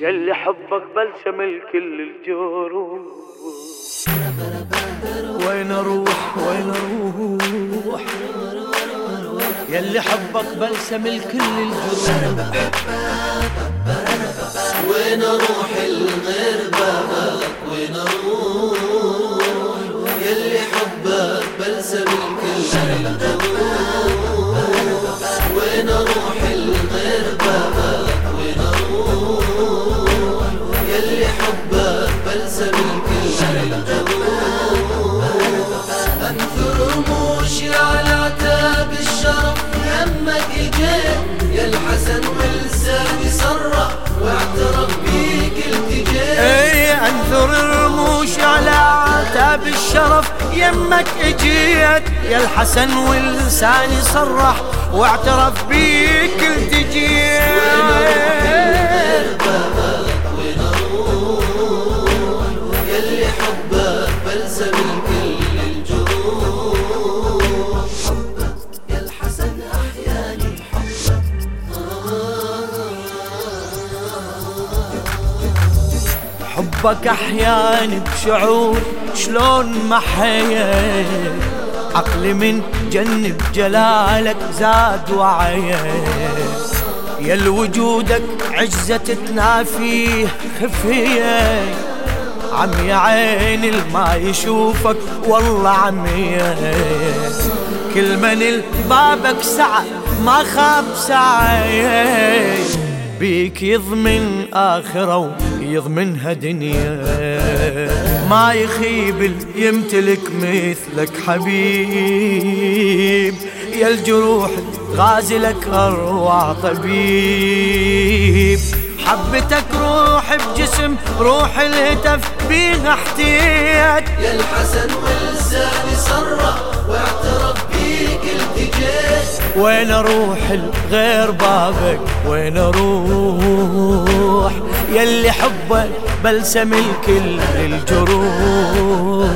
يلي حبك بلسم الكل الجروح وين أروح؟ وين أروح؟ يلي حبك بلسم الكل الجروح وين أروح الغير بابك وين أروح؟ يلي حبك بلسم الكل وين أروح الغير بابك وين أروح؟ يلي حبك بلسم الكل أنثر رموشي على عتاب الشرف يمك إجيت. يا الحسن ولساني صرح واعترف. عتاب الشرف يمك اجيت يا الحسن ولساني صرح واعترف بيك التجيت يا حبك أحياني بشعور شلون ما حييت؟ عقلي من جنب جلالك زاد وعيت. يا وجودك عجزة تنافيه خفية. عم يا عين الما يشوفك والله عمية. كل من بابك سعى ما خاب سعي بيك يضمن آخرة ويضمنها دنيا. ما يخيب يمتلك مثلك حبيب. يا الجروح غازلك أروع طبيب. حبتك روح بجسم روح الهتف بيها احتيت يا الحسن ولساني صرح واعترف بيك التجيت وين أروح الغير بابك؟ وين أروح؟ يلي حبك بلسم الكل الجروح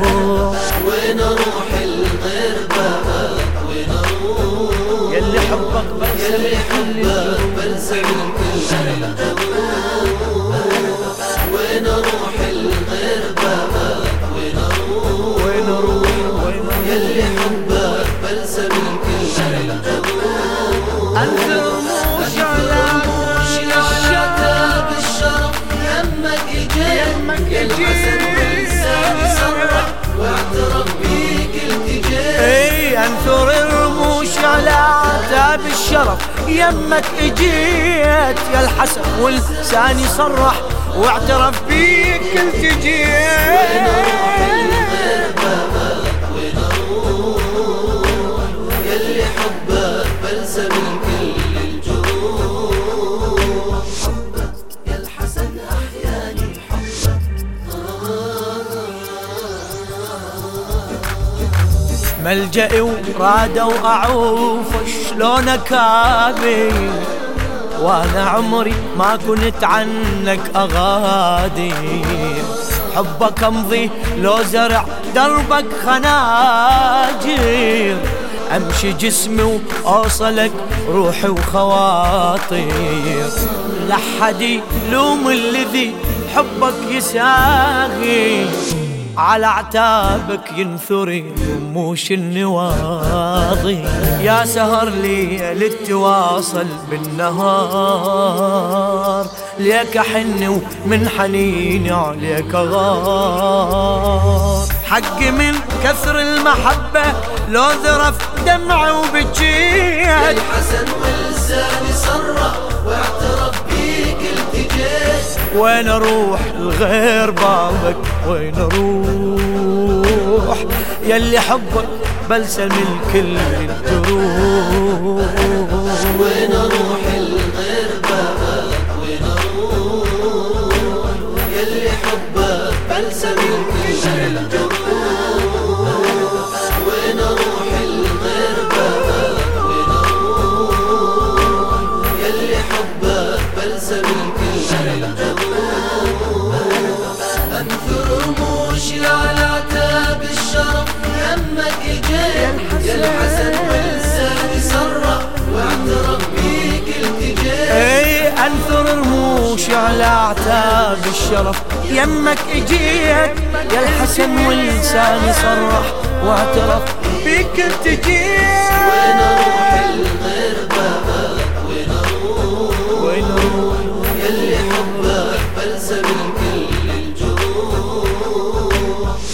الكل أنثر موش على مشي على عتاب الشرف. يمك إجيت يمك يا الحسن ولساني صرح واعترف بيك التجيت اي انثر الرموش على عتاب الشرف يمك اجيت يا الحسن ولساني صرح واعترف بيك وين ملجئي وراد وأعوف شلون أكابي؟ وأنا عمري ما كنت عنك أغادي. حبك أمضي لو زرع دربك خناجر. أمشي جسمي وأوصلك روحي وخواطر. لحد يلوم الذي حبك يساغي. على عتابك ينثري رموش النواضي. يا سهر لي للتواصل بالنهار. ليك حن ومن حنيني عليك غار. حقي من كثر المحبة لو ذرف دمعي وبجيت الحسن ولساني صرح واعترف بيك وين أروح الغير بابك؟ وين أروح؟ يلي حبك بلسم الكل الجروح وين أروح عتاب الشرف. يمك اجيت يا الحسن ولساني صرح واعترف. بك التجيت وين أروح المربى وين أروح؟ وين أروح يلي حبك بلسم الكل الجروح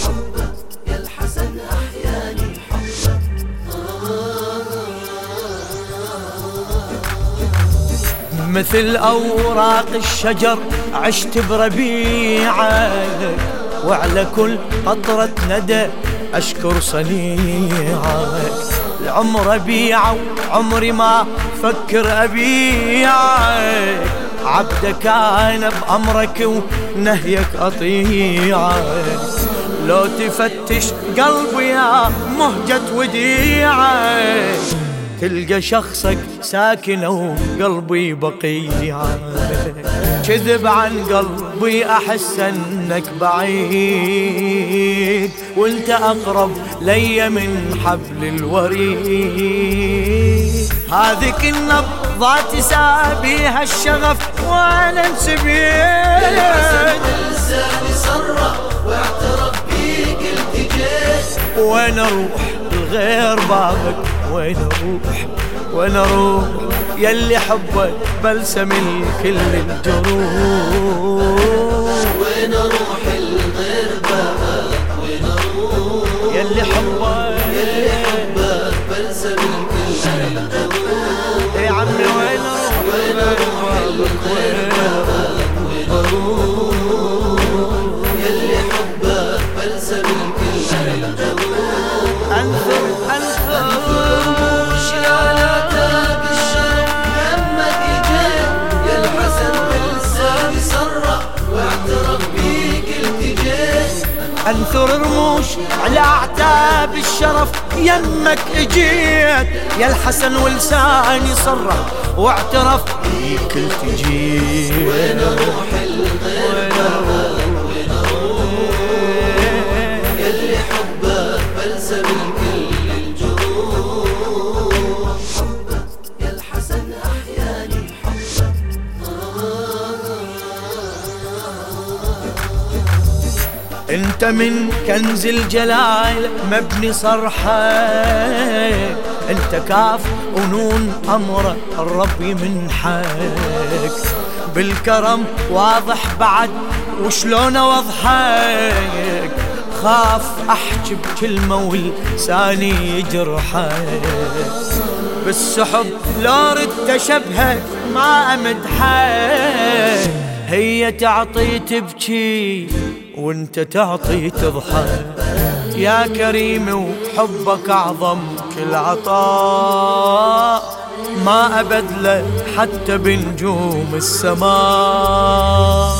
حبك يا الحسن احياني مثل أوراق الشجر. عشت بربيعك وعلى كل قطرة ندى أشكر صنيعك العمر أبيع وعمري ما فكر أبيعك عبدك أنا بأمرك ونهيك أطيعك لو تفتش قلبي يا مهجة وديعك تلقى شخصك ساكن وقلبي بقيع. كذب عن قلبي أحس أنك بعيد. وأنت أقرب لي من حبل الوريد. هذيك النبضات سابيها الشغف وأنا انسبيت. لساني صرح واعترف بيك التجيت وين أروح غير بابك وين أروح؟ وين أروح يلي حبك بلسم الكل الجروح. وين أروح المربى وين أروح يلي حبك أنثر رموش على أعتاب الشرف يمك إجيت. يا الحسن ولساني صرح واعترف بيك التجيت. انت من كنز الجلال مبني صرحك انت كاف ونون أمر الرب يمنحك بالكرم واضح بعد وشلون أوضحك؟ خاف احكي بكلمه ولساني يجرحك. بالسحب لو ردت اشبهك ما أمدحك. هي تعطي تبكي وانت تعطي تضحك. يا كريم وحبك أعظم كل عطاء. ما ابدله حتى بنجوم السماء.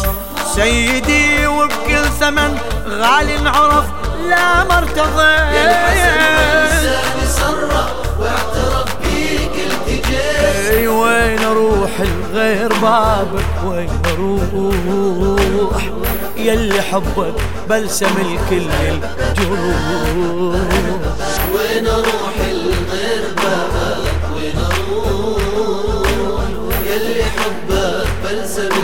سيدي وبكل ثمن غالي انعرف لا مرتضى. لساني صرح واعترف بيك أروح الغير بابك وين أروح؟ يلي حبك بلسم الكل الجروح. وين أروح المربى وين أروح؟ يلي حبك بلسم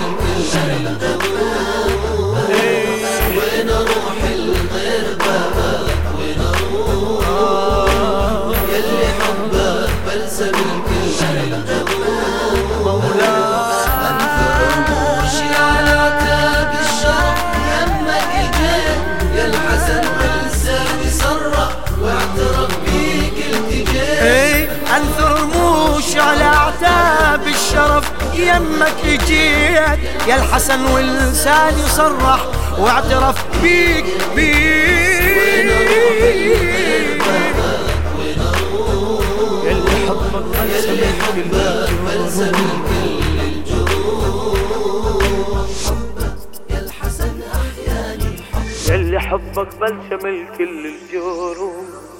واعترف بيك التجيت اي أنثر رموش على أعتاب الشرف يمك اجيت يا الحسن ولساني صرح واعترف بيك بيك. يلي حبك بلسم الكل بلسم حبك بلشم الكل الجروح